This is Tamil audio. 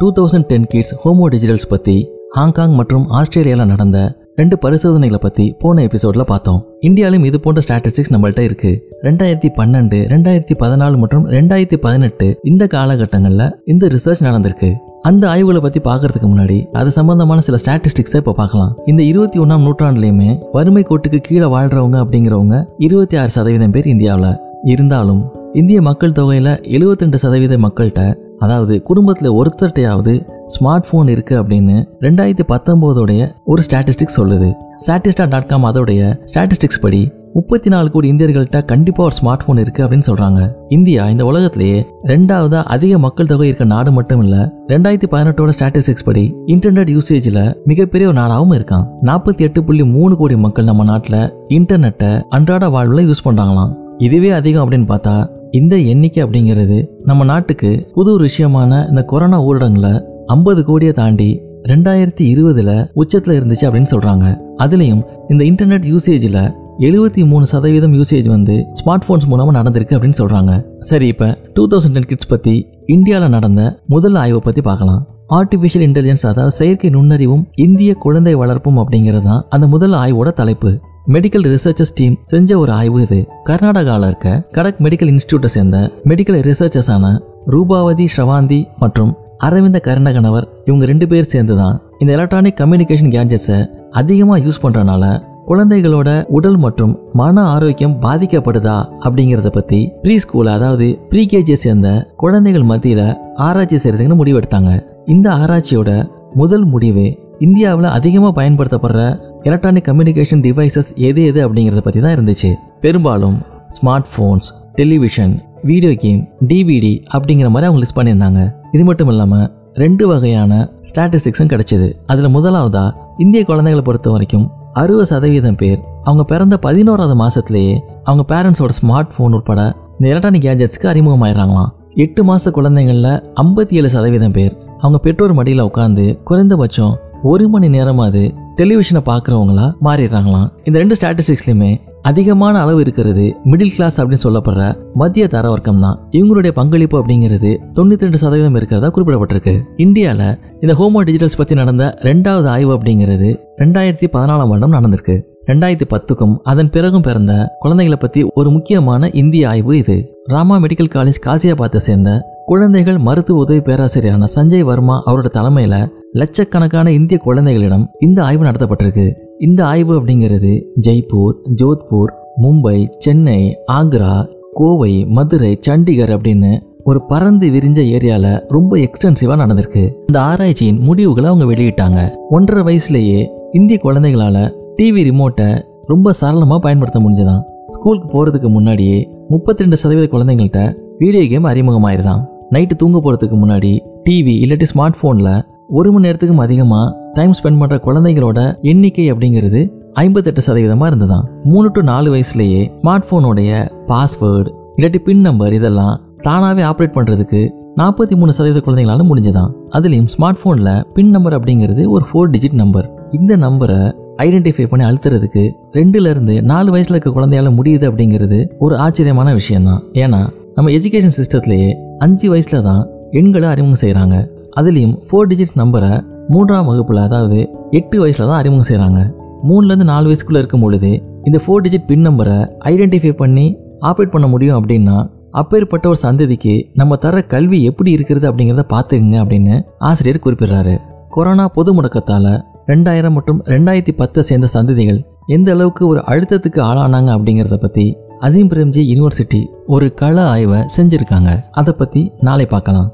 Two thousand ten kids homo digitals பற்றி ஹாங்காங் மற்றும் ஆஸ்திரேலியாவில் நடந்த ரெண்டு பரிசோதனைகளை பற்றி போன எபிசோடில் பார்த்தோம். இந்தியாவிலும் இது போன்ற ஸ்டாட்டிஸ்டிக்ஸ் நம்மள்கிட்ட இருக்கு. ரெண்டாயிரத்தி பன்னெண்டு ரெண்டாயிரத்தி பதினாலு மற்றும் ரெண்டாயிரத்தி பதினெட்டு இந்த காலகட்டங்களில் இந்த ரிசர்ச் நடந்திருக்கு. அந்த ஆய்வுகளை பற்றி பார்க்கறதுக்கு முன்னாடி அது சம்பந்தமான சில ஸ்டாட்டிஸ்டிக்ஸை இப்போ பார்க்கலாம். இந்த இருபத்தி ஒன்றாம் நூற்றாண்டுலையுமே வறுமை கோட்டுக்கு கீழே வாழ்றவங்க அப்படிங்கிறவங்க இருபத்தி ஆறு சதவீதம் பேர் இந்தியாவில். இருந்தாலும் இந்திய மக்கள் தொகையில் எழுபத்தி ரெண்டு சதவீத மக்கள்கிட்ட அதாவது குடும்பத்தில் ஒருத்தர்கிட்டையாவது ஸ்மார்ட் ஃபோன் இருக்குது அப்படின்னு ரெண்டாயிரத்தி பத்தொம்போதோடைய ஒரு ஸ்டாட்டிஸ்டிக்ஸ் சொல்லுது. ஸ்டாட்டிஸ்டா டாட் காம் அதோடைய ஸ்டாட்டிஸ்டிக்ஸ் படி முப்பத்தி நாலு கோடி இந்தியர்கள்ட்ட கண்டிப்பாக ஒரு ஸ்மார்ட் ஃபோன் இருக்குது அப்படின்னு சொல்கிறாங்க இந்தியா இந்த உலகத்திலேயே ரெண்டாவதாக அதிக மக்கள் தொகை இருக்க நாடு மட்டும் இல்லை ரெண்டாயிரத்தி பதினெட்டோட ஸ்டாட்டிஸ்டிக்ஸ் படி இன்டர்நெட் யூசேஜில் மிகப்பெரிய ஒரு நாடாகவும் இருக்கான். நாற்பத்தி எட்டு புள்ளி மூணு கோடி மக்கள் நம்ம நாட்டில் இன்டர்நெட்டை அன்றாட வாழ்வில் யூஸ் பண்ணுறாங்களாம் இதுவே அதிகம் அப்படின்னு பார்த்தா இந்த எண்ணிக்கை அப்படிங்கிறது நம்ம நாட்டுக்கு புது விஷயமான இந்த கொரோனா ஊரடங்குல ஐம்பது கோடியை தாண்டி ரெண்டாயிரத்தி இருபதுல உச்சத்தில் இருந்துச்சு அப்படின்னு சொல்றாங்க. அதுலேயும் இந்த இன்டர்நெட் யூசேஜில் எழுபத்தி மூணு சதவீதம் யூசேஜ் வந்து ஸ்மார்ட் ஃபோன்ஸ் மூலமாக நடந்திருக்கு அப்படின்னு சொல்கிறாங்க சரி இப்போ டூ தௌசண்ட் டென் கிட்ஸ் பற்றி இந்தியாவில் நடந்த முதல் ஆய்வை பற்றி பார்க்கலாம். ஆர்டிஃபிஷியல் இன்டெலிஜென்ஸ் அதாவது செயற்கை நுண்ணறிவும் இந்திய குழந்தை வளர்ப்பும் அப்படிங்கிறது தான் அந்த முதல் ஆய்வோட தலைப்பு. மெடிக்கல் ரிசர்ச்சர்ஸ் டீம் செஞ்ச ஒரு ஆய்வு இது. கர்நாடகாவில் இருக்க கடக் மெடிக்கல் இன்ஸ்டியூட்டை சேர்ந்த மெடிக்கல் ரிசர்ச்சர்ஸான ரூபாவதி ஸ்ரவாந்தி மற்றும் அரவிந்த கருணகணவர் இவங்க ரெண்டு பேர் சேர்ந்து தான் இந்த எலக்ட்ரானிக் கம்யூனிகேஷன் கேட்ஜெட்ஸை அதிகமாக யூஸ் பண்ணுறனால குழந்தைகளோட உடல் மற்றும் மன ஆரோக்கியம் பாதிக்கப்படுதா அப்படிங்கிறத பற்றி ப்ரீ ஸ்கூல் அதாவது ப்ரீகேஜியை சேர்ந்த குழந்தைகள் மத்தியில் ஆராய்ச்சி செய்கிறதுக்குன்னு முடிவெடுத்தாங்க இந்த ஆராய்ச்சியோட முதல் முடிவு இந்தியாவில் அதிகமாக பயன்படுத்தப்படுற எலக்ட்ரானிக் கம்யூனிகேஷன் டிவைசஸ் எது எது அப்படிங்கிறத பற்றி தான் இருந்துச்சு. பெரும்பாலும் smart phones television video game DVD அப்படிங்கிற மாதிரி அவங்க லிஸ்ட் பண்ணியிருந்தாங்க. இது மட்டும் இல்லாமல் ரெண்டு வகையான ஸ்டாட்டிஸ்டிக்ஸும் கிடைச்சிது. அதில் முதலாவதா இந்திய குழந்தைகளை பொறுத்த வரைக்கும் அறுபது சதவீதம் பேர் அவங்க பிறந்த பதினோராவது மாதத்துலேயே அவங்க பேரண்ட்ஸோட ஸ்மார்ட் ஃபோன் உட்பட இந்த எலக்ட்ரானிக் கேஜெட்ஸ்க்கு அறிமுகமாயிடுறாங்களாம் எட்டு மாத குழந்தைங்களில் ஐம்பத்தி ஏழு சதவீதம் பேர் அவங்க பெற்றோர் மடியில் உட்காந்து குறைந்தபட்சம் ஒரு மணி நேரமாவது டெலிவிஷனை பார்க்குறவங்களா மாறிடுறாங்களாம். இந்த ரெண்டு ஸ்டாட்டிஸ்டிக்ஸ்லையுமே அதிகமான அளவு இருக்கிறது மிடில் கிளாஸ் அப்படின்னு சொல்லப்படுற மத்திய தர வர்க்கம் தான் இவங்களுடைய பங்களிப்பு அப்படிங்கிறது தொண்ணூத்தி ரெண்டு சதவீதம் இருக்கிறதா குறிப்பிடப்பட்டிருக்கு. இந்தியாவில் இந்த ஹோமோ டிஜிட்டல்ஸ் பற்றி நடந்த ரெண்டாவது ஆய்வு அப்படிங்கிறது ரெண்டாயிரத்தி பதினாலாம் வருடம் நடந்திருக்கு. ரெண்டாயிரத்தி பத்துக்கும் அதன் பிறகும் பிறந்த குழந்தைகளை பற்றி ஒரு முக்கியமான இந்திய ஆய்வு இது. ராமா மெடிக்கல் காலேஜ் காசியாபாத்தை சேர்ந்த குழந்தைகள் மருத்துவ உதவி பேராசிரியரான சஞ்சய் வர்மா அவரோட தலைமையில் லட்சக்கணக்கான இந்திய குழந்தைகளிடம் இந்த ஆய்வு நடத்தப்பட்டிருக்கு. இந்த ஆய்வு அப்படிங்கிறது ஜெய்ப்பூர் ஜோத்பூர் மும்பை சென்னை ஆக்ரா கோவை மதுரை சண்டிகர் அப்படின்னு ஒரு பறந்து விரிஞ்ச ஏரியால ரொம்ப எக்ஸ்டென்சிவா நடந்திருக்கு. இந்த ஆராய்ச்சியின் முடிவுகளை அவங்க வெளியிட்டாங்க. ஒன்றரை வயசுலேயே இந்திய குழந்தைகளால டிவி ரிமோட்டை ரொம்ப சரளமா பயன்படுத்த முடிஞ்சதான் ஸ்கூலுக்கு போறதுக்கு முன்னாடியே முப்பத்தி ரெண்டு சதவீத குழந்தைங்கள்ட்ட வீடியோ கேம் அறிமுகமாயிருதான் நைட்டு தூங்க போறதுக்கு முன்னாடி டிவி இல்லாட்டி ஸ்மார்ட் போன்ல ஒரு மணி நேரத்துக்கும் அதிகமாக டைம் ஸ்பெண்ட் பண்ணுற குழந்தைகளோட எண்ணிக்கை அப்படிங்கிறது ஐம்பத்தெட்டு சதவீதமாக இருந்ததாம் மூணு டு நாலு வயசுலேயே ஸ்மார்ட் ஃபோனுடைய பாஸ்வேர்டு இல்லாட்டி பின் நம்பர் இதெல்லாம் தானாகவே ஆப்ரேட் பண்ணுறதுக்கு நாற்பத்தி மூணு சதவீத குழந்தைங்களால முடிஞ்சுதான். அதுலேயும் ஸ்மார்ட் ஃபோனில் பின் நம்பர் அப்படிங்கிறது ஒரு ஃபோர் டிஜிட் நம்பர் இந்த நம்பரை ஐடென்டிஃபை பண்ணி அழுத்துறதுக்கு ரெண்டுலேருந்து நாலு வயசில் இருக்க குழந்தையால முடியுது அப்படிங்கிறது ஒரு ஆச்சரியமான விஷயம்தான். ஏன்னா நம்ம எஜுகேஷன் சிஸ்டத்துலேயே அஞ்சு வயசில் தான் எண்களை அறிமுகம் செய்கிறாங்க அதுலேயும் ஃபோர் டிஜிட்ஸ் நம்பரை மூன்றாம் வகுப்பில் அதாவது எட்டு வயசுல தான் அறிமுகம் செய்கிறாங்க மூணுலேருந்து நாலு வயசுக்குள்ளே இருக்கும் பொழுது இந்த ஃபோர் டிஜிட் பின் நம்பரை ஐடென்டிஃபை பண்ணி ஆப்ரேட் பண்ண முடியும் அப்படின்னா அப்பேற்பட்ட ஒரு சந்ததிக்கு நம்ம தர கல்வி எப்படி இருக்கிறது அப்படிங்கிறத பார்த்துக்குங்க அப்படின்னு ஆசிரியர் குறிப்பிடுறாரு. கொரோனா பொது முடக்கத்தால் ரெண்டாயிரம் மற்றும் ரெண்டாயிரத்தி பத்தை சேர்ந்த சந்ததிகள் எந்த அளவுக்கு ஒரு அழுத்தத்துக்கு ஆளானாங்க அப்படிங்கிறத பற்றி அசீம் பிரேம்ஜி யூனிவர்சிட்டி ஒரு கள ஆய்வை செஞ்சுருக்காங்க. அதை பற்றி நாளை பார்க்கலாம்.